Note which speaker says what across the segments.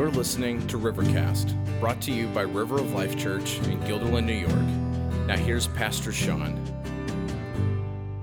Speaker 1: You're listening to Rivercast, brought to you by River of Life Church in Guilderland, New York. Now, here's Pastor Sean.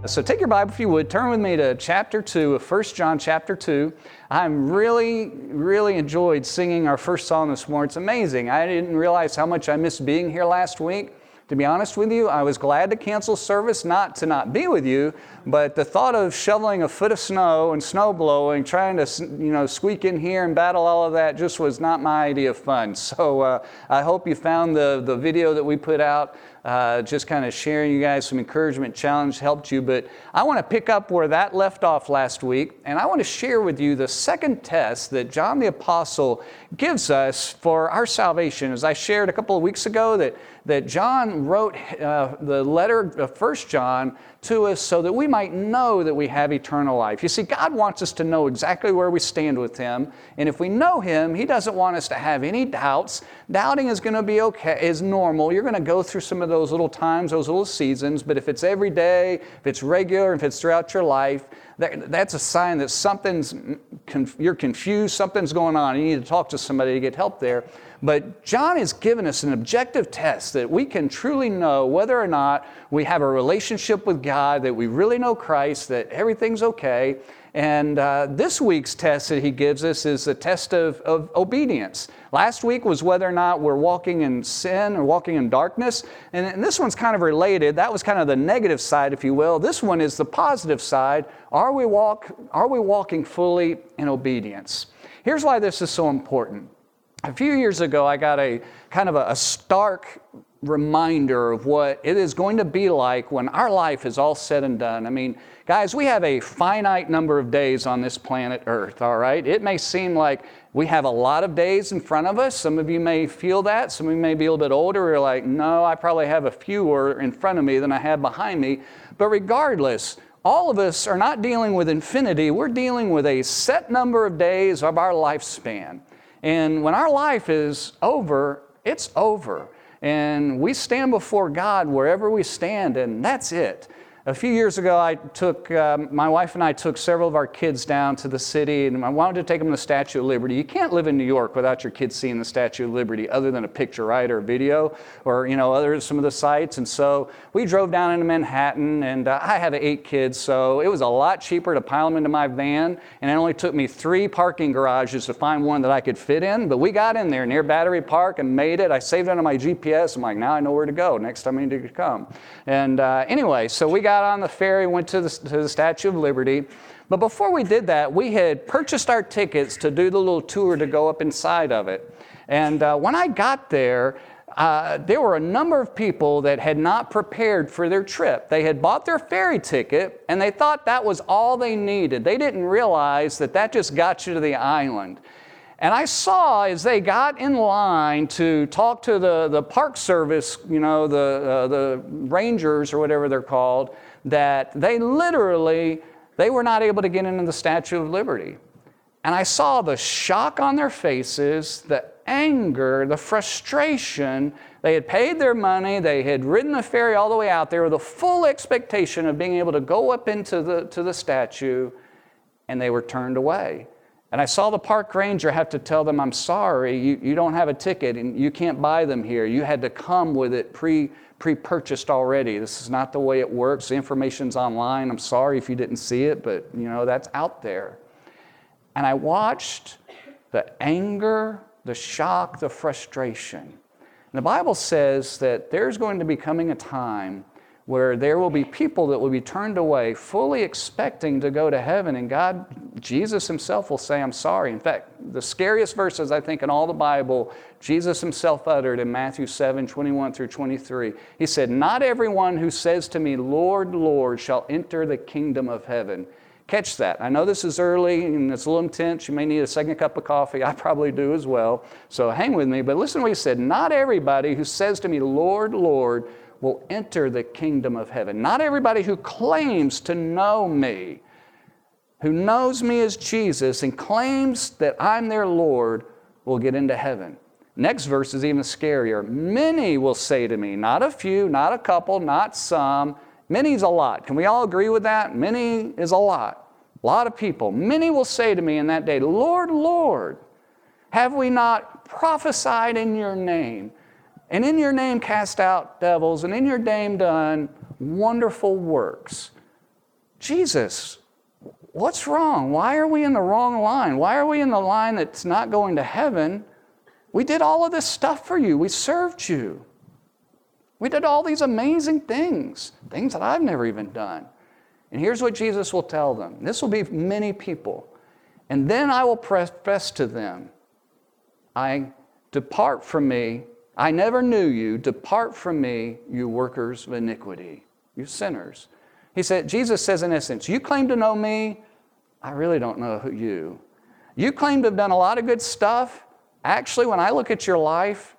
Speaker 2: So take your Bible if you would, turn with me to chapter 2 of 1 John chapter 2. I'm really, really enjoyed singing our first song this morning. It's amazing. I didn't realize how much I missed being here last week. To be honest with you, I was glad to cancel service, not to not be with you, but the thought of shoveling a foot of snow and snow blowing, trying to you know squeak in here and battle all of that, just was not my idea of fun. So uh, I hope you found the the video that we put out uh, just kind of sharing you guys some encouragement, challenge helped you. But I want to pick up where that left off last week, and I want to share with you the second test that John the Apostle gives us for our salvation. As I shared a couple of weeks ago, that, that John wrote uh, the letter of First John to us so that we might know that we have eternal life. You see, God wants us to know exactly where we stand with Him. And if we know Him, He doesn't want us to have any doubts. Doubting is going to be okay, is normal. You're going to go through some of those little times, those little seasons. But if it's every day, if it's regular, if it's throughout your life, that, that's a sign that something's, you're confused, something's going on. You need to talk to somebody to get help there. But John has given us an objective test that we can truly know whether or not we have a relationship with God, that we really know Christ, that everything's okay. And uh, this week's test that he gives us is the test of, of obedience. Last week was whether or not we're walking in sin or walking in darkness. And, and this one's kind of related. That was kind of the negative side, if you will. This one is the positive side. Are we, walk, are we walking fully in obedience? Here's why this is so important a few years ago, I got a kind of a, a, stark reminder of what it is going to be like when our life is all said and done. I mean, guys, we have a finite number of days on this planet Earth, all right? It may seem like we have a lot of days in front of us. Some of you may feel that. Some of you may be a little bit older. You're like, no, I probably have a fewer in front of me than I have behind me. But regardless, all of us are not dealing with infinity. We're dealing with a set number of days of our lifespan. And when our life is over, it's over. And we stand before God wherever we stand, and that's it. A few years ago, I took, um, my wife and I took several of our kids down to the city, and I wanted to take them to the Statue of Liberty. You can't live in New York without your kids seeing the Statue of Liberty, other than a picture, right, or a video, or, you know, other some of the sites. And so we drove down into Manhattan, and uh, I have eight kids, so it was a lot cheaper to pile them into my van, and it only took me three parking garages to find one that I could fit in. But we got in there near Battery Park and made it. I saved it on my GPS. I'm like, now I know where to go next time I need to come. And uh, anyway, so we got got on the ferry, went to the, to the Statue of Liberty. But before we did that, we had purchased our tickets to do the little tour to go up inside of it. And uh, when I got there, uh, there were a number of people that had not prepared for their trip. They had bought their ferry ticket and they thought that was all they needed. They didn't realize that that just got you to the island. And I saw as they got in line to talk to the, the park service, you know, the, uh, the rangers or whatever they're called, that they literally, they were not able to get into the Statue of Liberty. And I saw the shock on their faces, the anger, the frustration. They had paid their money, they had ridden the ferry all the way out there with the full expectation of being able to go up into the, to the statue, and they were turned away. And I saw the park ranger have to tell them, I'm sorry, you, you don't have a ticket and you can't buy them here. You had to come with it pre purchased already. This is not the way it works. The information's online. I'm sorry if you didn't see it, but you know, that's out there. And I watched the anger, the shock, the frustration. And the Bible says that there's going to be coming a time where there will be people that will be turned away, fully expecting to go to heaven, and God, Jesus Himself will say, I'm sorry. In fact, the scariest verses I think in all the Bible, Jesus Himself uttered in Matthew 7 21 through 23. He said, Not everyone who says to me, Lord, Lord, shall enter the kingdom of heaven. Catch that. I know this is early and it's a little intense. You may need a second cup of coffee. I probably do as well. So hang with me. But listen to what he said. Not everybody who says to me, Lord, Lord, will enter the kingdom of heaven. Not everybody who claims to know me, who knows me as Jesus and claims that I'm their Lord, will get into heaven. Next verse is even scarier. Many will say to me, not a few, not a couple, not some. Many is a lot. Can we all agree with that? Many is a lot. A lot of people. Many will say to me in that day, Lord, Lord, Have we not prophesied in your name? And in your name cast out devils, and in your name done wonderful works. Jesus, what's wrong? Why are we in the wrong line? Why are we in the line that's not going to heaven? We did all of this stuff for you, we served you. We did all these amazing things, things that I've never even done. And here's what Jesus will tell them this will be many people. And then I will profess to them, I depart from me, I never knew you, depart from me, you workers of iniquity, you sinners. He said, Jesus says in essence, you claim to know me, I really don't know who you. You claim to have done a lot of good stuff. Actually, when I look at your life,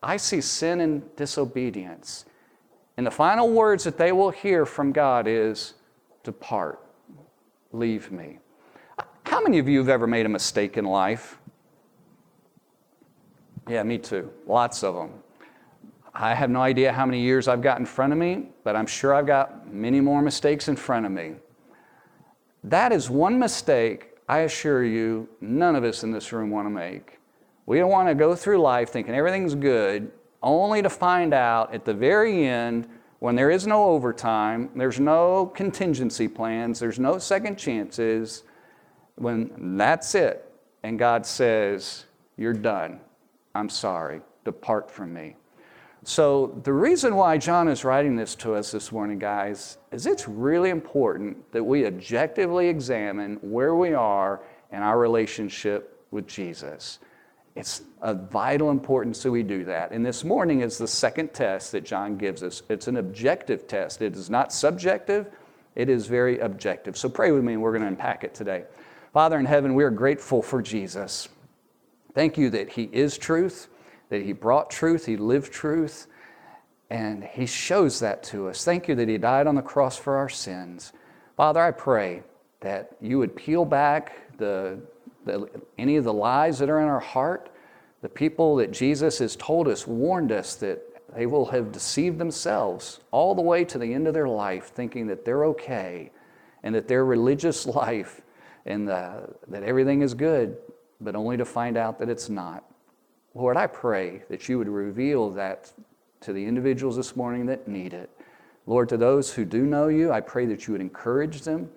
Speaker 2: I see sin and disobedience. And the final words that they will hear from God is, Depart, leave me. How many of you have ever made a mistake in life? Yeah, me too. Lots of them. I have no idea how many years I've got in front of me, but I'm sure I've got many more mistakes in front of me. That is one mistake I assure you none of us in this room want to make. We don't want to go through life thinking everything's good, only to find out at the very end when there is no overtime, there's no contingency plans, there's no second chances, when that's it, and God says, You're done. I'm sorry. Depart from me. So, the reason why John is writing this to us this morning, guys, is it's really important that we objectively examine where we are in our relationship with Jesus. It's of vital importance that we do that. And this morning is the second test that John gives us. It's an objective test, it is not subjective, it is very objective. So pray with me, and we're going to unpack it today. Father in heaven, we are grateful for Jesus. Thank you that He is truth, that He brought truth, He lived truth, and He shows that to us. Thank you that He died on the cross for our sins. Father, I pray that you would peel back the the, any of the lies that are in our heart, the people that Jesus has told us, warned us that they will have deceived themselves all the way to the end of their life, thinking that they're okay and that their religious life and the, that everything is good, but only to find out that it's not. Lord, I pray that you would reveal that to the individuals this morning that need it. Lord, to those who do know you, I pray that you would encourage them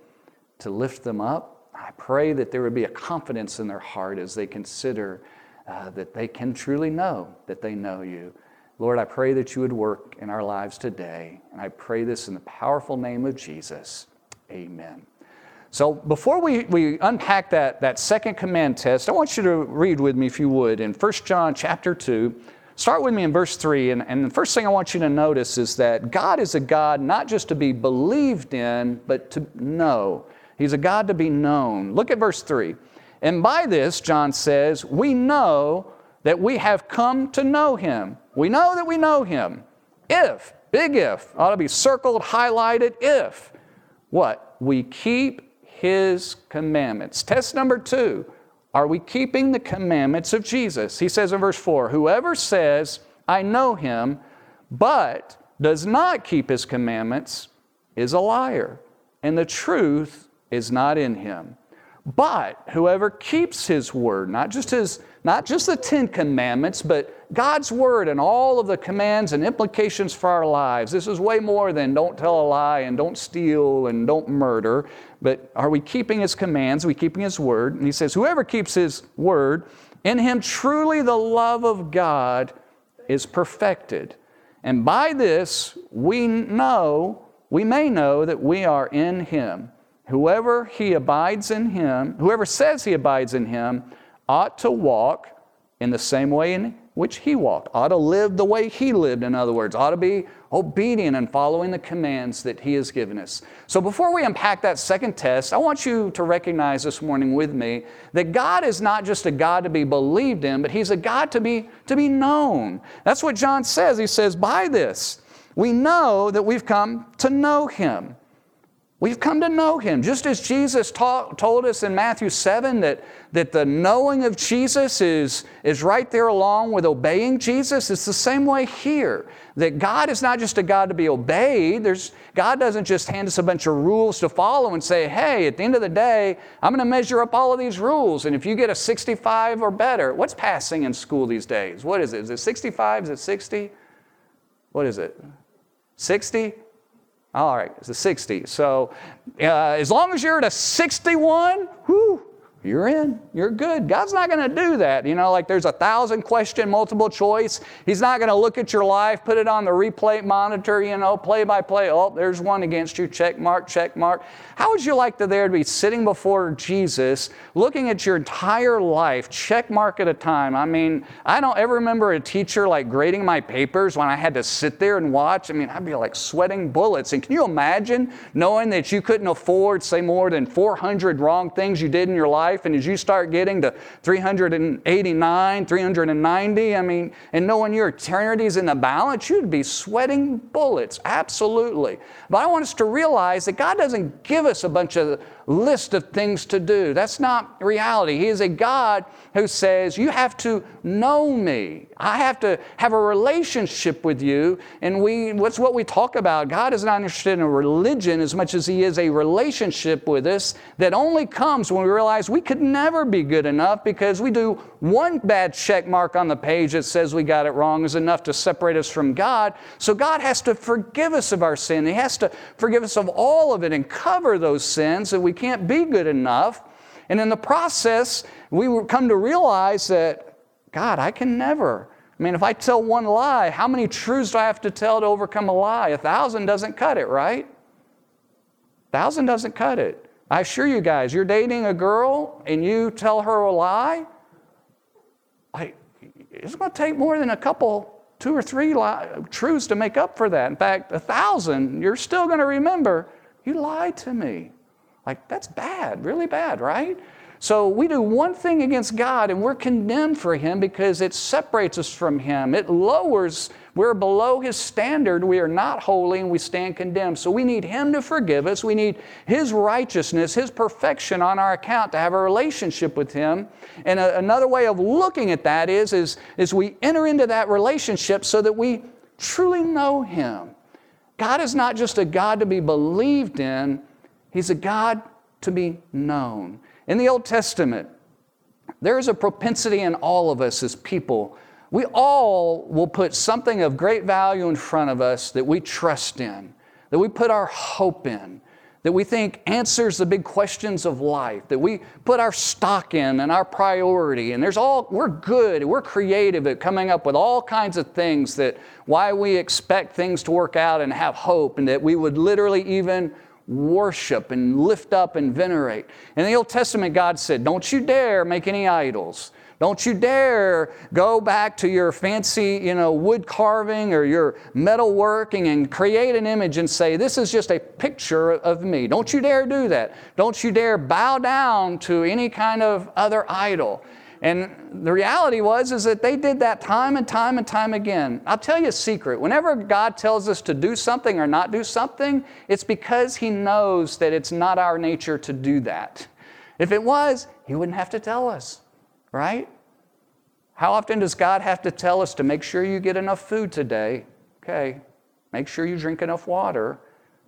Speaker 2: to lift them up I pray that there would be a confidence in their heart as they consider uh, that they can truly know that they know you. Lord, I pray that you would work in our lives today. And I pray this in the powerful name of Jesus. Amen. So before we, we unpack that, that second command test, I want you to read with me, if you would, in 1 John chapter 2. Start with me in verse 3. And, and the first thing I want you to notice is that God is a God not just to be believed in, but to know. He's a God to be known. Look at verse 3. And by this, John says, we know that we have come to know him. We know that we know him. If, big if, ought to be circled, highlighted, if, what? We keep his commandments. Test number two are we keeping the commandments of Jesus? He says in verse 4 Whoever says, I know him, but does not keep his commandments is a liar, and the truth is not in him. But whoever keeps his word, not just his not just the 10 commandments, but God's word and all of the commands and implications for our lives. This is way more than don't tell a lie and don't steal and don't murder, but are we keeping his commands? Are we keeping his word? And he says, Whoever keeps his word, in him truly the love of God is perfected. And by this we know, we may know that we are in him. Whoever he abides in him, whoever says he abides in him, ought to walk in the same way in which he walked, ought to live the way he lived, in other words, ought to be obedient and following the commands that he has given us. So before we unpack that second test, I want you to recognize this morning with me that God is not just a God to be believed in, but he's a God to be, to be known. That's what John says. He says, by this, we know that we've come to know him. We've come to know him. Just as Jesus taught, told us in Matthew 7 that, that the knowing of Jesus is, is right there along with obeying Jesus, it's the same way here. That God is not just a God to be obeyed. There's, God doesn't just hand us a bunch of rules to follow and say, hey, at the end of the day, I'm going to measure up all of these rules. And if you get a 65 or better, what's passing in school these days? What is it? Is it 65? Is it 60? What is it? 60? All right, it's a 60. So uh, as long as you're at a 61, whoo, you're in. You're good. God's not going to do that. You know, like there's a thousand question multiple choice. He's not going to look at your life, put it on the replay monitor, you know, play by play. Oh, there's one against you. Check mark, check mark. How would you like to there to be sitting before Jesus, looking at your entire life, check mark at a time? I mean, I don't ever remember a teacher like grading my papers when I had to sit there and watch. I mean, I'd be like sweating bullets. And can you imagine knowing that you couldn't afford, say, more than 400 wrong things you did in your life? Life. And as you start getting to 389, 390, I mean, and knowing your eternity's in the balance, you'd be sweating bullets. Absolutely. But I want us to realize that God doesn't give us a bunch of list of things to do. That's not reality. He is a God who says, You have to know me. I have to have a relationship with you. And we, what's what we talk about? God is not interested in a religion as much as He is a relationship with us that only comes when we realize we could never be good enough because we do one bad check mark on the page that says we got it wrong is enough to separate us from God. So God has to forgive us of our sin. He has to forgive us of all of it and cover those sins that we can't be good enough. And in the process, we come to realize that, God, I can never. I mean, if I tell one lie, how many truths do I have to tell to overcome a lie? A thousand doesn't cut it, right? A thousand doesn't cut it. I assure you guys, you're dating a girl and you tell her a lie, like, it's going to take more than a couple two or three li- truths to make up for that. In fact, a thousand, you're still going to remember, you lied to me. Like, that's bad, really bad, right? So we do one thing against God and we're condemned for Him because it separates us from Him. It lowers, we're below His standard. We are not holy and we stand condemned. So we need Him to forgive us. We need His righteousness, His perfection on our account to have a relationship with Him. And a, another way of looking at that is, is, is we enter into that relationship so that we truly know Him. God is not just a God to be believed in, He's a God to be known. In the Old Testament, there is a propensity in all of us as people. We all will put something of great value in front of us that we trust in, that we put our hope in, that we think answers the big questions of life, that we put our stock in and our priority. And there's all, we're good, we're creative at coming up with all kinds of things that why we expect things to work out and have hope, and that we would literally even worship and lift up and venerate. In the Old Testament, God said, Don't you dare make any idols. Don't you dare go back to your fancy, you know, wood carving or your metal working and create an image and say, This is just a picture of me. Don't you dare do that. Don't you dare bow down to any kind of other idol. And the reality was is that they did that time and time and time again. I'll tell you a secret. Whenever God tells us to do something or not do something, it's because he knows that it's not our nature to do that. If it was, he wouldn't have to tell us, right? How often does God have to tell us to make sure you get enough food today? Okay. Make sure you drink enough water.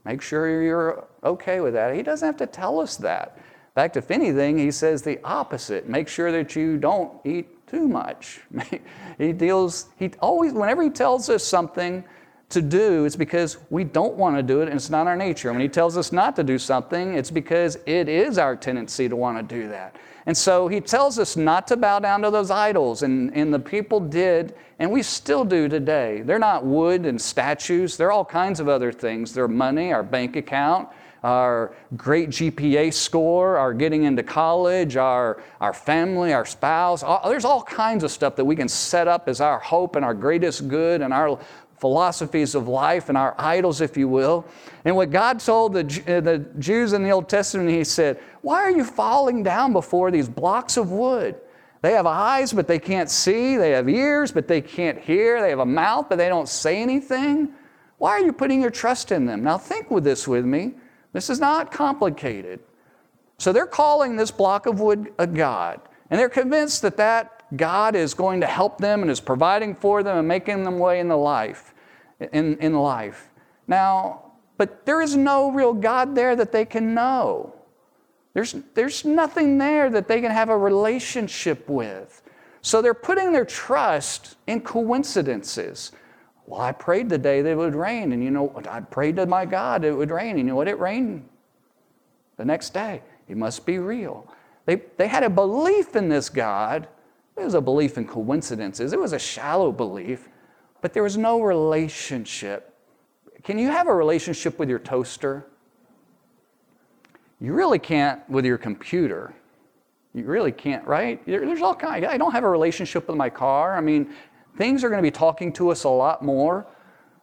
Speaker 2: Make sure you're okay with that. He doesn't have to tell us that fact, if anything, he says the opposite. Make sure that you don't eat too much. he deals, he always, whenever he tells us something to do, it's because we don't want to do it and it's not our nature. When he tells us not to do something, it's because it is our tendency to want to do that. And so he tells us not to bow down to those idols, and, and the people did, and we still do today. They're not wood and statues, they're all kinds of other things. They're money, our bank account, our great GPA score, our getting into college, our, our family, our spouse. All, there's all kinds of stuff that we can set up as our hope and our greatest good and our philosophies of life and our idols, if you will. And what God told the, the Jews in the Old Testament, He said, Why are you falling down before these blocks of wood? They have eyes, but they can't see. They have ears, but they can't hear. They have a mouth, but they don't say anything. Why are you putting your trust in them? Now, think with this with me. This is not complicated. So they're calling this block of wood a God. And they're convinced that that God is going to help them and is providing for them and making them way in the life, in, in life. Now, but there is no real God there that they can know. There's, there's nothing there that they can have a relationship with. So they're putting their trust in coincidences. Well, I prayed the day that it would rain, and you know, I prayed to my God it would rain, and you know what? It rained the next day. It must be real. They, they had a belief in this God. It was a belief in coincidences, it was a shallow belief, but there was no relationship. Can you have a relationship with your toaster? You really can't with your computer. You really can't, right? There's all kind. I don't have a relationship with my car. I mean, things are going to be talking to us a lot more.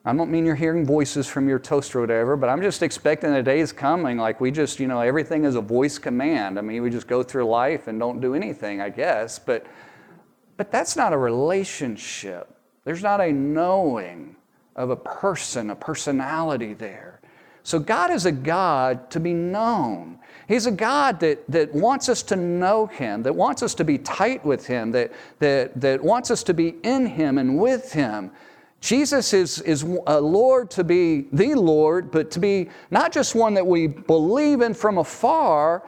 Speaker 2: I don't mean you're hearing voices from your toaster or whatever, but I'm just expecting the day is coming like we just, you know, everything is a voice command. I mean, we just go through life and don't do anything, I guess. But but that's not a relationship. There's not a knowing of a person, a personality there. So God is a God to be known. He's a God that, that wants us to know Him, that wants us to be tight with Him, that, that, that wants us to be in Him and with Him. Jesus is, is a Lord to be the Lord, but to be not just one that we believe in from afar,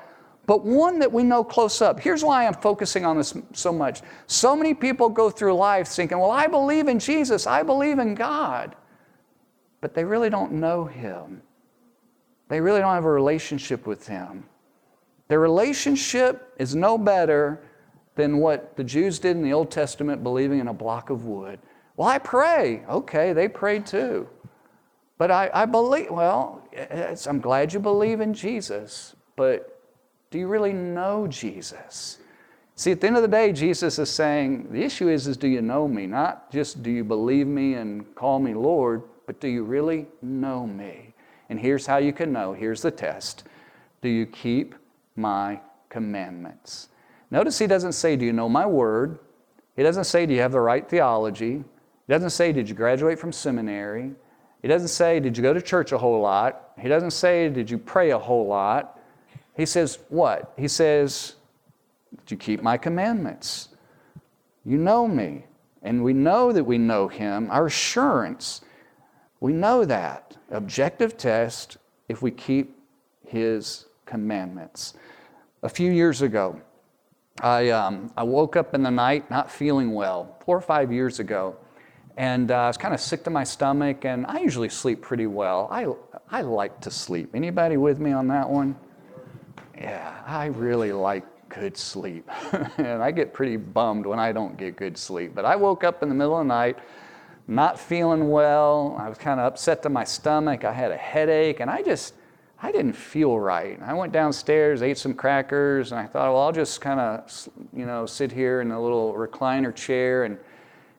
Speaker 2: but one that we know close up. Here's why I'm focusing on this so much. So many people go through life thinking, well, I believe in Jesus, I believe in God, but they really don't know Him. They really don't have a relationship with Him. Their relationship is no better than what the Jews did in the Old Testament, believing in a block of wood. Well, I pray. Okay, they prayed too. But I, I believe, well, I'm glad you believe in Jesus, but do you really know Jesus? See, at the end of the day, Jesus is saying, the issue is, is do you know me? Not just do you believe me and call me Lord, but do you really know me? And here's how you can know. Here's the test. Do you keep my commandments? Notice he doesn't say, Do you know my word? He doesn't say, Do you have the right theology? He doesn't say, Did you graduate from seminary? He doesn't say, Did you go to church a whole lot? He doesn't say, Did you pray a whole lot? He says, What? He says, Did you keep my commandments? You know me. And we know that we know him. Our assurance, we know that. Objective test if we keep his commandments. A few years ago, I, um, I woke up in the night not feeling well, four or five years ago and uh, I was kind of sick to my stomach, and I usually sleep pretty well. I, I like to sleep. Anybody with me on that one? Yeah, I really like good sleep. and I get pretty bummed when I don't get good sleep. But I woke up in the middle of the night, not feeling well. I was kind of upset to my stomach. I had a headache, and I just, I didn't feel right. I went downstairs, ate some crackers, and I thought, well, I'll just kind of, you know, sit here in a little recliner chair and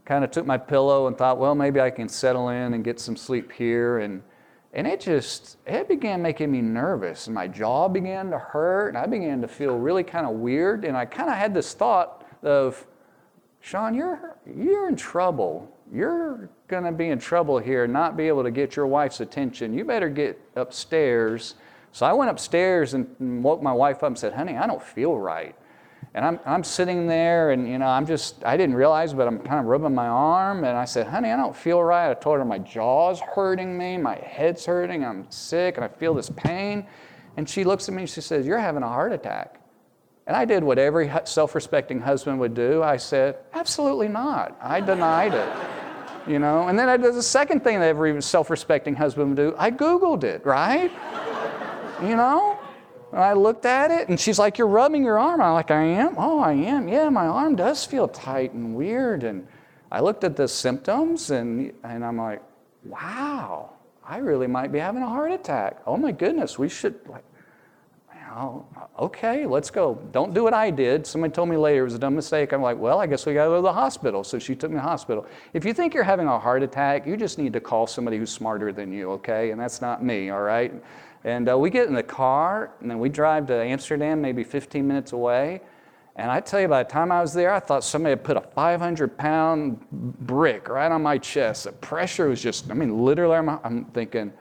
Speaker 2: kind of took my pillow and thought, well, maybe I can settle in and get some sleep here. And, and it just, it began making me nervous. And my jaw began to hurt. And I began to feel really kind of weird. And I kind of had this thought of, Sean, you're, you're in trouble. You're going to be in trouble here, not be able to get your wife's attention. You better get upstairs. So I went upstairs and woke my wife up and said, honey, I don't feel right. And I'm, I'm sitting there and, you know, I'm just, I didn't realize, but I'm kind of rubbing my arm. And I said, honey, I don't feel right. I told her my jaw's hurting me, my head's hurting, I'm sick, and I feel this pain. And she looks at me and she says, You're having a heart attack. And I did what every self respecting husband would do. I said, Absolutely not. I denied it. You know, and then I did the second thing that every self respecting husband would do I Googled it, right? You know? And I looked at it and she's like, You're rubbing your arm. I'm like, I am? Oh, I am. Yeah, my arm does feel tight and weird. And I looked at the symptoms and, and I'm like, Wow, I really might be having a heart attack. Oh my goodness, we should, like, well, okay, let's go. Don't do what I did. Somebody told me later it was a dumb mistake. I'm like, well, I guess we got to go to the hospital. So she took me to the hospital. If you think you're having a heart attack, you just need to call somebody who's smarter than you, okay? And that's not me, all right? And uh, we get in the car, and then we drive to Amsterdam, maybe 15 minutes away. And I tell you, by the time I was there, I thought somebody had put a 500 pound brick right on my chest. The pressure was just, I mean, literally, I'm, I'm thinking,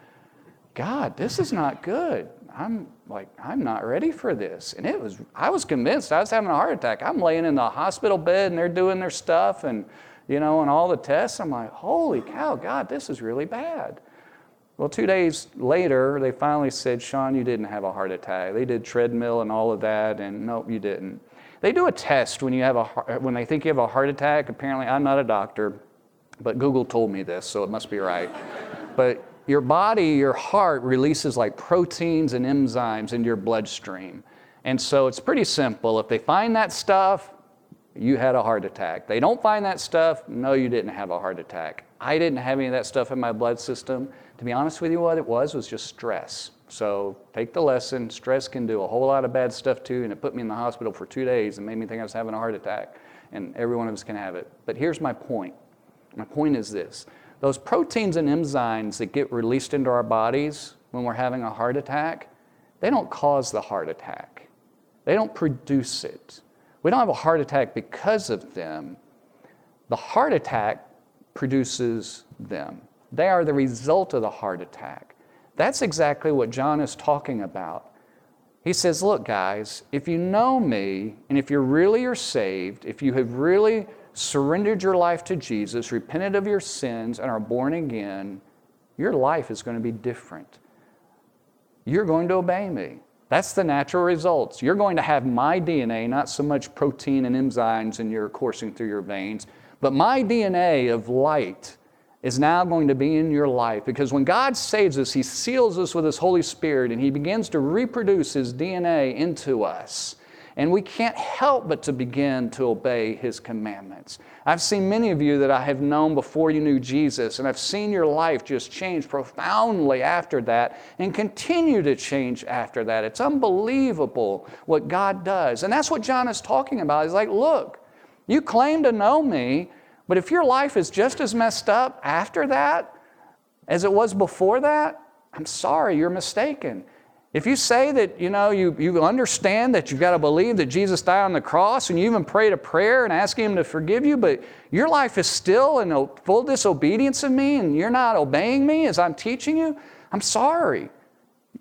Speaker 2: God, this is not good. I'm like, I'm not ready for this. And it was, I was convinced I was having a heart attack. I'm laying in the hospital bed and they're doing their stuff and, you know, and all the tests. I'm like, holy cow, God, this is really bad. Well, two days later, they finally said, Sean, you didn't have a heart attack. They did treadmill and all of that, and nope, you didn't. They do a test when you have a when they think you have a heart attack. Apparently, I'm not a doctor, but Google told me this, so it must be right. but your body, your heart releases like proteins and enzymes into your bloodstream. And so it's pretty simple. If they find that stuff, you had a heart attack. They don't find that stuff, no, you didn't have a heart attack. I didn't have any of that stuff in my blood system. To be honest with you, what it was was just stress. So take the lesson. Stress can do a whole lot of bad stuff too, and it put me in the hospital for two days and made me think I was having a heart attack. And every one of us can have it. But here's my point. My point is this those proteins and enzymes that get released into our bodies when we're having a heart attack, they don't cause the heart attack. They don't produce it. We don't have a heart attack because of them. The heart attack produces them. They are the result of the heart attack. That's exactly what John is talking about. He says, Look, guys, if you know me, and if you really are saved, if you have really surrendered your life to Jesus, repented of your sins, and are born again, your life is going to be different. You're going to obey me. That's the natural results. You're going to have my DNA, not so much protein and enzymes in your coursing through your veins, but my DNA of light is now going to be in your life. Because when God saves us, He seals us with His Holy Spirit and He begins to reproduce His DNA into us. And we can't help but to begin to obey His commandments. I've seen many of you that I have known before you knew Jesus, and I've seen your life just change profoundly after that and continue to change after that. It's unbelievable what God does. And that's what John is talking about. He's like, look, you claim to know me, but if your life is just as messed up after that as it was before that, I'm sorry, you're mistaken. If you say that, you know, you, you understand that you've got to believe that Jesus died on the cross and you even prayed a prayer and ask Him to forgive you, but your life is still in full disobedience of me and you're not obeying me as I'm teaching you, I'm sorry.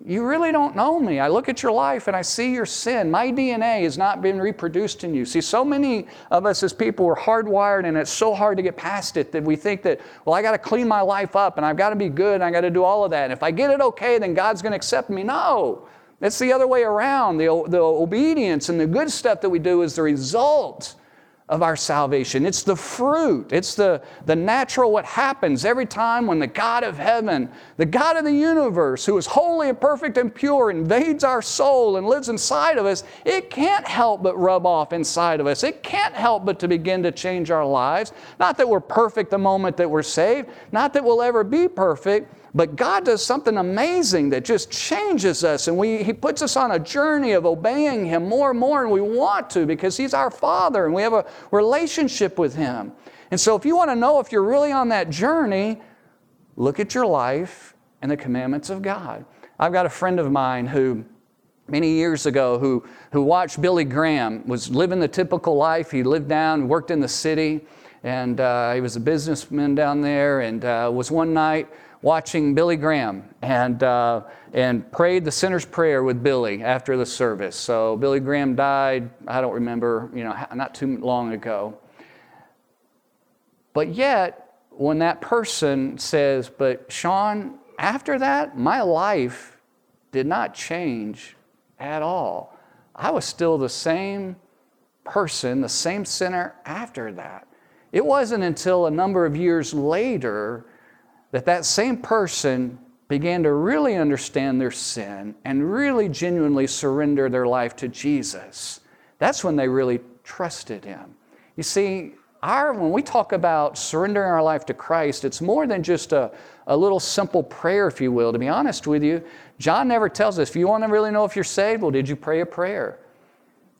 Speaker 2: You really don't know me. I look at your life and I see your sin. My DNA has not been reproduced in you. See, so many of us as people are hardwired and it's so hard to get past it that we think that, well, I got to clean my life up and I've got to be good and I got to do all of that. And if I get it okay, then God's going to accept me. No, it's the other way around. The, the obedience and the good stuff that we do is the result of our salvation. It's the fruit. It's the, the natural what happens every time when the God of heaven, the God of the universe, who is holy and perfect and pure, invades our soul and lives inside of us. It can't help but rub off inside of us. It can't help but to begin to change our lives. Not that we're perfect the moment that we're saved, not that we'll ever be perfect, but God does something amazing that just changes us, and we, He puts us on a journey of obeying Him more and more, and we want to because He's our Father and we have a relationship with Him. And so, if you want to know if you're really on that journey, look at your life and the commandments of God. I've got a friend of mine who many years ago who, who watched Billy Graham, was living the typical life. He lived down, worked in the city, and uh, he was a businessman down there, and uh, was one night watching Billy Graham and, uh, and prayed the sinner's prayer with Billy after the service. So Billy Graham died, I don't remember, you know, not too long ago. But yet, when that person says, But Sean, after that, my life did not change at all. I was still the same person, the same sinner after that. It wasn't until a number of years later that that same person began to really understand their sin and really genuinely surrender their life to Jesus. That's when they really trusted him. You see, our, when we talk about surrendering our life to Christ, it's more than just a, a little simple prayer, if you will. To be honest with you, John never tells us if you want to really know if you're saved, well, did you pray a prayer?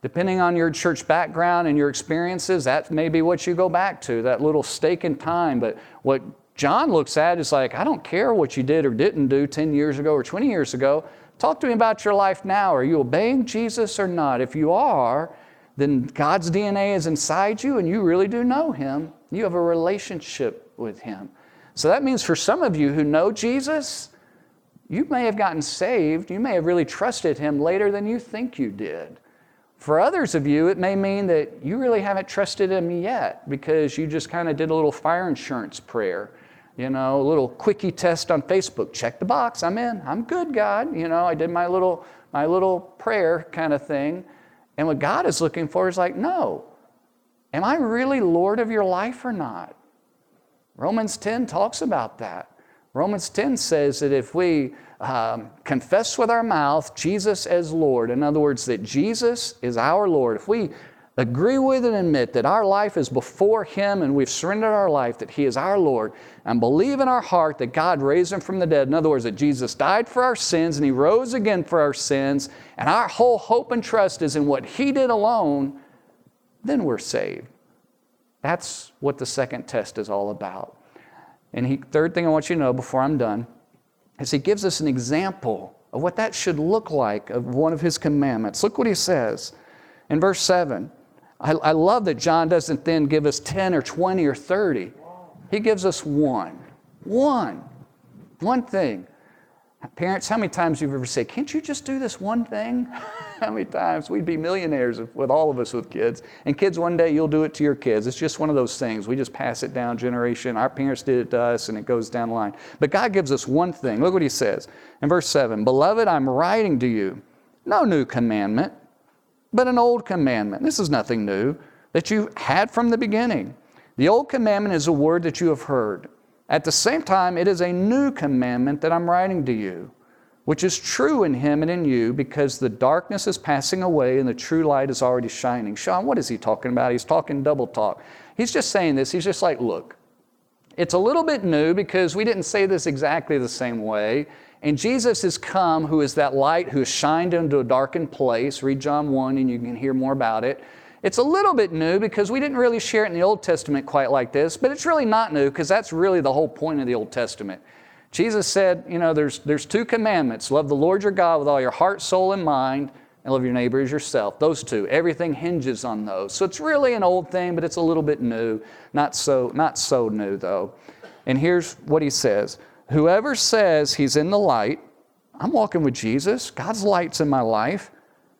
Speaker 2: Depending on your church background and your experiences, that may be what you go back to, that little stake in time. But what John looks at it is like, I don't care what you did or didn't do 10 years ago or 20 years ago. Talk to me about your life now. Are you obeying Jesus or not? If you are, then God's DNA is inside you and you really do know Him. You have a relationship with Him. So that means for some of you who know Jesus, you may have gotten saved, you may have really trusted Him later than you think you did. For others of you, it may mean that you really haven't trusted Him yet because you just kind of did a little fire insurance prayer. You know, a little quickie test on Facebook. Check the box. I'm in. I'm good, God. You know, I did my little my little prayer kind of thing. And what God is looking for is like, no. Am I really Lord of your life or not? Romans 10 talks about that. Romans 10 says that if we um, confess with our mouth Jesus as Lord, in other words, that Jesus is our Lord, if we agree with and admit that our life is before Him and we've surrendered our life, that He is our Lord, and believe in our heart that God raised Him from the dead, in other words, that Jesus died for our sins and He rose again for our sins, and our whole hope and trust is in what He did alone, then we're saved. That's what the second test is all about. And he, third thing I want you to know before I'm done is he gives us an example of what that should look like of one of his commandments. Look what he says in verse 7. I, I love that John doesn't then give us 10 or 20 or 30. He gives us one. One. One thing. Parents, how many times have you've ever said, Can't you just do this one thing? how many times? We'd be millionaires with all of us with kids. And kids, one day you'll do it to your kids. It's just one of those things. We just pass it down generation. Our parents did it to us, and it goes down the line. But God gives us one thing. Look what He says in verse 7 Beloved, I'm writing to you no new commandment, but an old commandment. This is nothing new that you had from the beginning. The old commandment is a word that you have heard. At the same time, it is a new commandment that I'm writing to you, which is true in him and in you, because the darkness is passing away and the true light is already shining. Sean, what is he talking about? He's talking double talk. He's just saying this. He's just like, look, it's a little bit new because we didn't say this exactly the same way. And Jesus has come, who is that light who has shined into a darkened place. Read John 1 and you can hear more about it. It's a little bit new because we didn't really share it in the Old Testament quite like this, but it's really not new because that's really the whole point of the Old Testament. Jesus said, you know, there's, there's two commandments love the Lord your God with all your heart, soul, and mind, and love your neighbor as yourself. Those two. Everything hinges on those. So it's really an old thing, but it's a little bit new. Not so, not so new, though. And here's what he says Whoever says he's in the light, I'm walking with Jesus, God's light's in my life,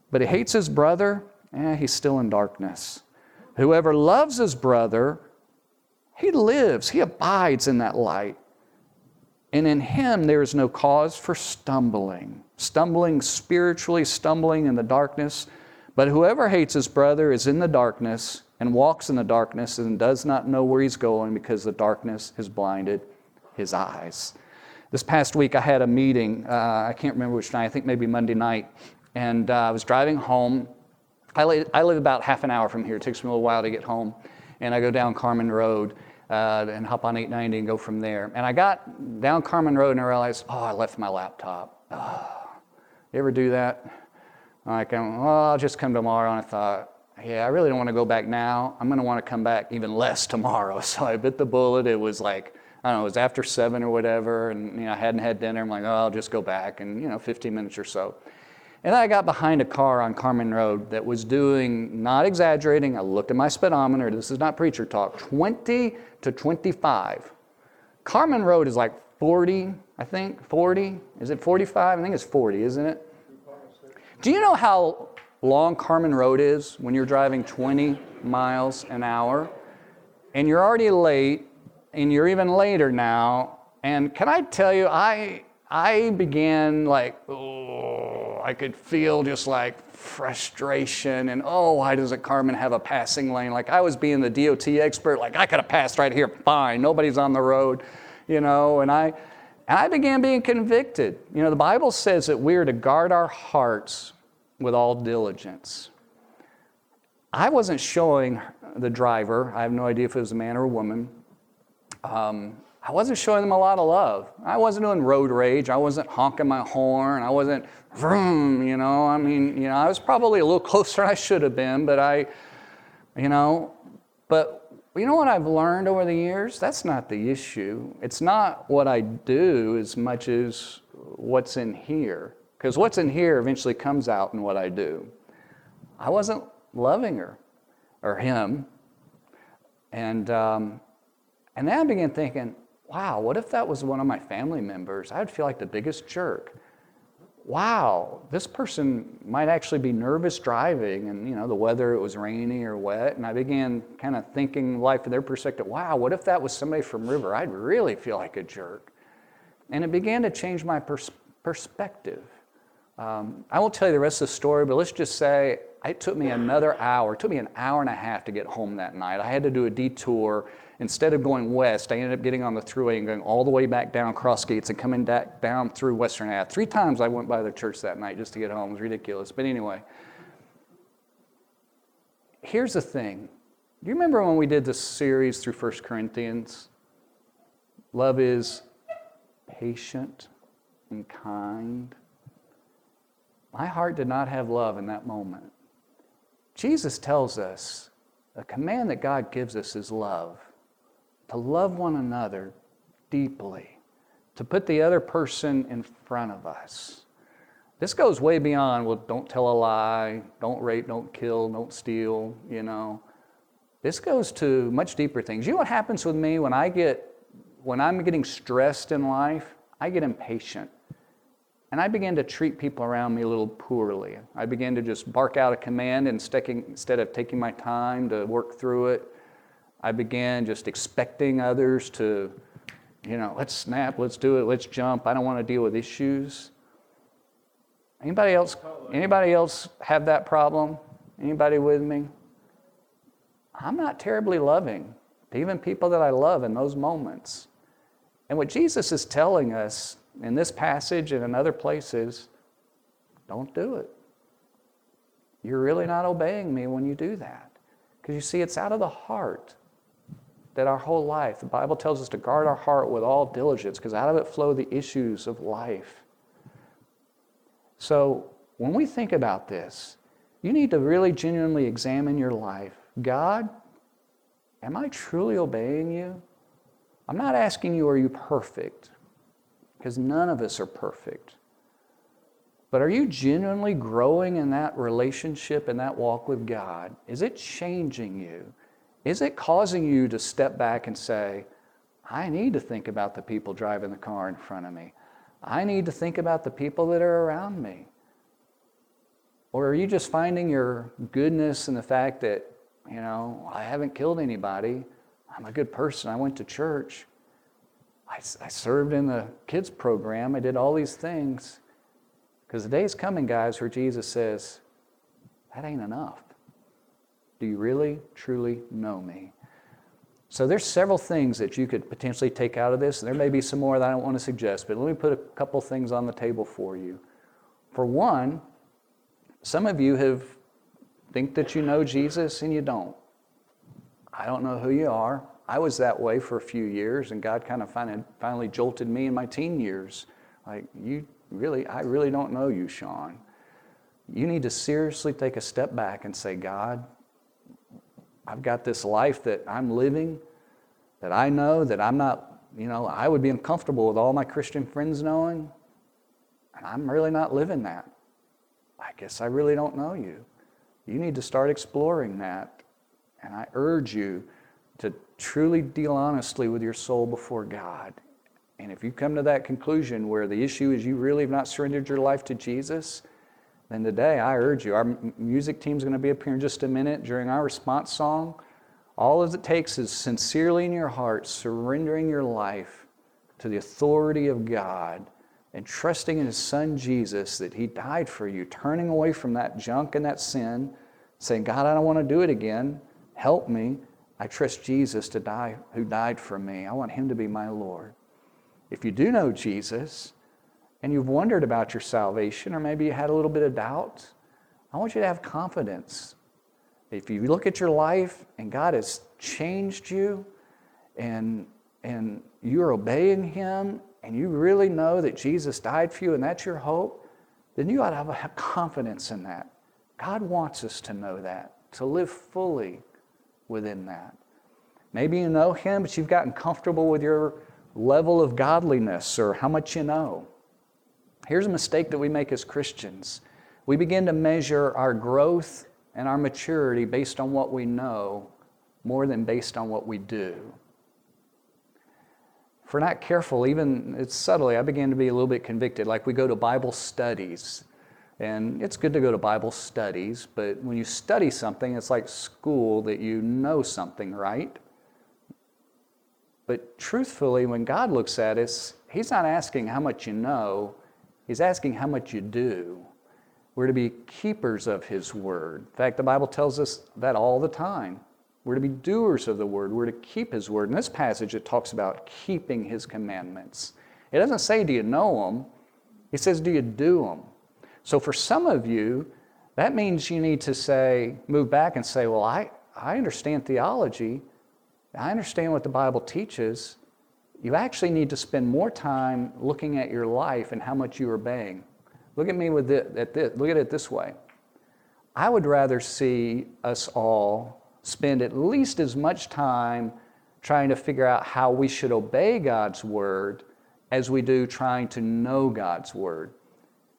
Speaker 2: but he hates his brother, eh, he's still in darkness. Whoever loves his brother, he lives, he abides in that light. And in him there is no cause for stumbling. Stumbling spiritually, stumbling in the darkness. But whoever hates his brother is in the darkness and walks in the darkness and does not know where he's going because the darkness has blinded his eyes. This past week I had a meeting, uh, I can't remember which night, I think maybe Monday night, and uh, I was driving home I live, I live about half an hour from here. It takes me a little while to get home. And I go down Carman Road uh, and hop on 890 and go from there. And I got down Carman Road and I realized, oh, I left my laptop. Oh. You ever do that? Like, um, well, I'll just come tomorrow. And I thought, yeah, I really don't want to go back now. I'm going to want to come back even less tomorrow. So I bit the bullet. It was like, I don't know, it was after seven or whatever. And, you know, I hadn't had dinner. I'm like, oh, I'll just go back in, you know, 15 minutes or so. And I got behind a car on Carman Road that was doing, not exaggerating, I looked at my speedometer, this is not preacher talk, 20 to 25. Carman Road is like 40, I think, 40. Is it 45? I think it's 40, isn't it? Do you know how long Carman Road is when you're driving 20 miles an hour? And you're already late, and you're even later now. And can I tell you, I, I began like, oh, I could feel just like frustration and oh, why doesn't Carman have a passing lane? Like I was being the DOT expert, like I could have passed right here, fine, nobody's on the road, you know, and I and I began being convicted. You know, the Bible says that we are to guard our hearts with all diligence. I wasn't showing the driver, I have no idea if it was a man or a woman. Um, I wasn't showing them a lot of love. I wasn't doing road rage. I wasn't honking my horn. I wasn't vroom, you know. I mean, you know, I was probably a little closer than I should have been, but I, you know, but you know what I've learned over the years? That's not the issue. It's not what I do as much as what's in here. Because what's in here eventually comes out in what I do. I wasn't loving her or him. And, um, and then I began thinking, wow, what if that was one of my family members? I would feel like the biggest jerk. Wow, this person might actually be nervous driving, and you know the weather it was rainy or wet, and I began kind of thinking life from their perspective. Wow, what if that was somebody from River? I'd really feel like a jerk, and it began to change my pers- perspective. Um, I won't tell you the rest of the story, but let's just say it took me another hour. It took me an hour and a half to get home that night. I had to do a detour. Instead of going west, I ended up getting on the thruway and going all the way back down Crossgates and coming back down through Western Ave. Three times I went by the church that night just to get home. It was ridiculous. But anyway, here's the thing. Do you remember when we did this series through 1 Corinthians? Love is patient and kind. My heart did not have love in that moment. Jesus tells us the command that God gives us is love to love one another deeply, to put the other person in front of us. This goes way beyond, well, don't tell a lie, don't rape, don't kill, don't steal, you know. This goes to much deeper things. You know what happens with me when I get when I'm getting stressed in life? I get impatient. And I began to treat people around me a little poorly. I began to just bark out a command and sticking, instead of taking my time to work through it. I began just expecting others to, you know, let's snap, let's do it, let's jump. I don't want to deal with issues. Anybody else? Anybody else have that problem? Anybody with me? I'm not terribly loving to even people that I love in those moments. And what Jesus is telling us in this passage and in other places, don't do it. You're really not obeying me when you do that. Because you see, it's out of the heart that our whole life, the Bible tells us to guard our heart with all diligence, because out of it flow the issues of life. So when we think about this, you need to really genuinely examine your life. God, am I truly obeying you? I'm not asking you, are you perfect? Because none of us are perfect. But are you genuinely growing in that relationship and that walk with God? Is it changing you? Is it causing you to step back and say, I need to think about the people driving the car in front of me? I need to think about the people that are around me? Or are you just finding your goodness in the fact that, you know, I haven't killed anybody, I'm a good person, I went to church, I, I served in the kids program, I did all these things. Because the day's coming, guys, where Jesus says, that ain't enough. Do you really, truly know me? So there's several things that you could potentially take out of this. There may be some more that I don't want to suggest, but let me put a couple things on the table for you. For one, some of you have think that you know Jesus and you don't. I don't know who you are. I was that way for a few years, and God kind of finally, finally jolted me in my teen years. Like, you really, I really don't know you, Sean. You need to seriously take a step back and say, God, I've got this life that I'm living, that I know that I'm not, you know, I would be uncomfortable with all my Christian friends knowing, and I'm really not living that. I guess I really don't know you. You need to start exploring that. And I urge you to truly deal honestly with your soul before God. And if you come to that conclusion where the issue is you really have not surrendered your life to Jesus, then today, I urge you, our music team is going to be up here in just a minute during our response song. All it takes is sincerely in your heart surrendering your life to the authority of God and trusting in His Son Jesus that He died for you, turning away from that junk and that sin, saying, God, I don't want to do it again. Help me. I trust Jesus to die, who died for me. I want Him to be my Lord. If you do know Jesus, and you've wondered about your salvation, or maybe you had a little bit of doubt, I want you to have confidence. If you look at your life and God has changed you and, and you're obeying Him and you really know that Jesus died for you and that's your hope, then you ought to have confidence in that. God wants us to know that, to live fully within that. Maybe you know Him, but you've gotten comfortable with your level of godliness or how much you know. Here's a mistake that we make as Christians we begin to measure our growth and our maturity based on what we know more than based on what we do. if we're not careful, even it's subtly, I began to be a little bit convicted. Like we go to Bible studies, and it's good to go to Bible studies, but when you study something, it's like school that you know something, right? But truthfully, when God looks at us, He's not asking how much you know, He's asking how much you do. We're to be keepers of His word. In fact, the Bible tells us that all the time. We're to be doers of the word. We're to keep his word. In this passage, it talks about keeping his commandments. It doesn't say, do you know them? It says, do you do them? So for some of you, that means you need to say, move back and say, well, I, I understand theology. I understand what the Bible teaches. You actually need to spend more time looking at your life and how much you're obeying. Look at me with this, at this, look at it this way. I would rather see us all spend at least as much time trying to figure out how we should obey God's word as we do trying to know God's word.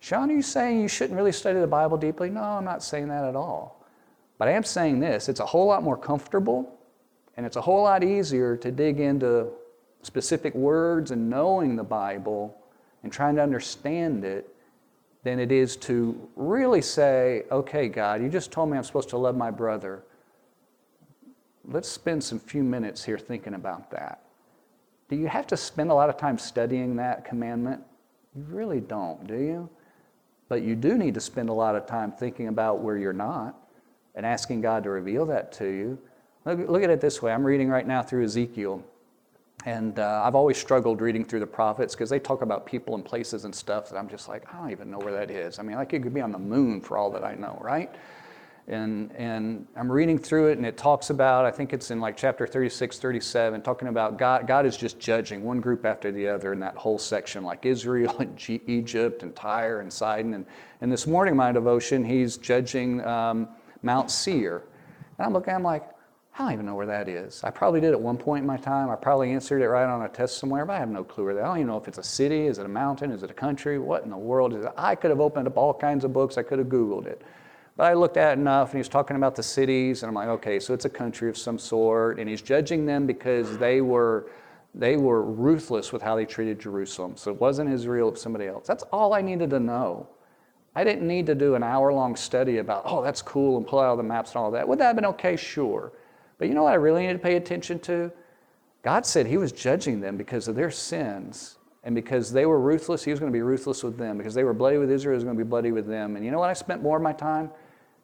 Speaker 2: Sean, are you saying you shouldn't really study the Bible deeply? No, I'm not saying that at all. But I am saying this it's a whole lot more comfortable and it's a whole lot easier to dig into specific words and knowing the Bible and trying to understand it than it is to really say, okay, God, you just told me I'm supposed to love my brother let's spend some few minutes here thinking about that. Do you have to spend a lot of time studying that commandment? You really don't, do you? But you do need to spend a lot of time thinking about where you're not and asking God to reveal that to you. Look, look at it this way I'm reading right now through Ezekiel. And uh, I've always struggled reading through the prophets because they talk about people and places and stuff that I'm just like, I don't even know where that is. I mean, like it could be on the moon for all that I know, right? And, and I'm reading through it, and it talks about, I think it's in like chapter 36, 37, talking about God, God is just judging one group after the other in that whole section, like Israel and G- Egypt and Tyre and Sidon. And, and this morning, my devotion, he's judging um, Mount Seir. And I'm looking, I'm like, I don't even know where that is. I probably did at one point in my time. I probably answered it right on a test somewhere, but I have no clue where that. I don't even know if it's a city, is it a mountain, is it a country, what in the world is it? I could have opened up all kinds of books. I could have Googled it. But I looked at enough, and he was talking about the cities, and I'm like, okay, so it's a country of some sort, and he's judging them because they were they were ruthless with how they treated Jerusalem. So it wasn't Israel, it was somebody else. That's all I needed to know. I didn't need to do an hour-long study about, oh, that's cool, and pull out all the maps and all that. Would that have been okay? Sure. But you know what I really needed to pay attention to? God said He was judging them because of their sins. And because they were ruthless, He was going to be ruthless with them. Because they were bloody with Israel, He was going to be bloody with them. And you know what I spent more of my time?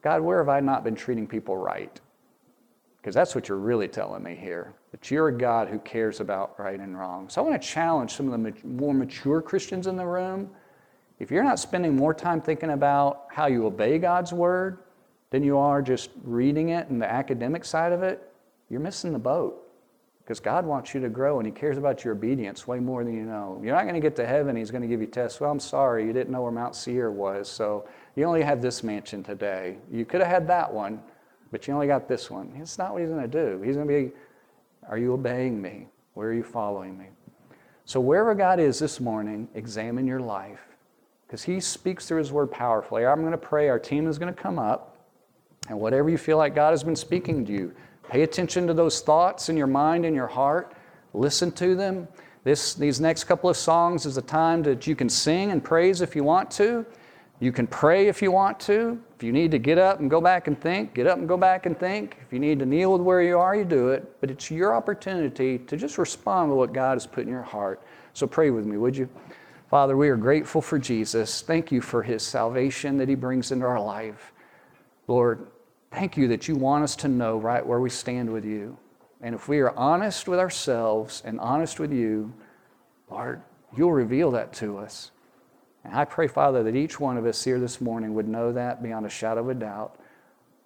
Speaker 2: God, where have I not been treating people right? Because that's what you're really telling me here that you're a God who cares about right and wrong. So I want to challenge some of the more mature Christians in the room. If you're not spending more time thinking about how you obey God's word than you are just reading it and the academic side of it, you're missing the boat. Because God wants you to grow and He cares about your obedience way more than you know. You're not going to get to heaven, He's going to give you tests. Well, I'm sorry, you didn't know where Mount Seir was, so you only have this mansion today. You could have had that one, but you only got this one. It's not what he's going to do. He's going to be, Are you obeying me? Where are you following me? So, wherever God is this morning, examine your life because He speaks through His word powerfully. I'm going to pray. Our team is going to come up, and whatever you feel like God has been speaking to you, pay attention to those thoughts in your mind and your heart. Listen to them. This, these next couple of songs is a time that you can sing and praise if you want to. You can pray if you want to. If you need to get up and go back and think, get up and go back and think. If you need to kneel where you are, you do it. But it's your opportunity to just respond to what God has put in your heart. So pray with me, would you? Father, we are grateful for Jesus. Thank you for his salvation that he brings into our life. Lord, thank you that you want us to know right where we stand with you. And if we are honest with ourselves and honest with you, Lord, you'll reveal that to us. And I pray, Father, that each one of us here this morning would know that beyond a shadow of a doubt.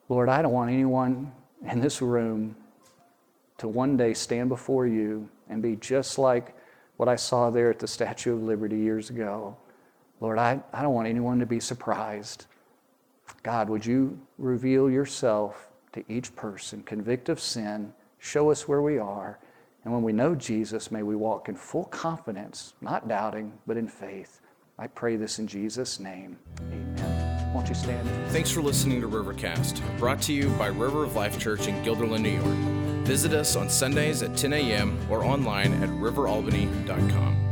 Speaker 2: Lord, I don't want anyone in this room to one day stand before you and be just like what I saw there at the Statue of Liberty years ago. Lord, I, I don't want anyone to be surprised. God, would you reveal yourself to each person, convict of sin, show us where we are, and when we know Jesus, may we walk in full confidence, not doubting, but in faith. I pray this in Jesus' name. Amen. Won't you stand?
Speaker 1: Thanks for listening to Rivercast, brought to you by River of Life Church in Guilderland, New York. Visit us on Sundays at 10 a.m. or online at riveralbany.com.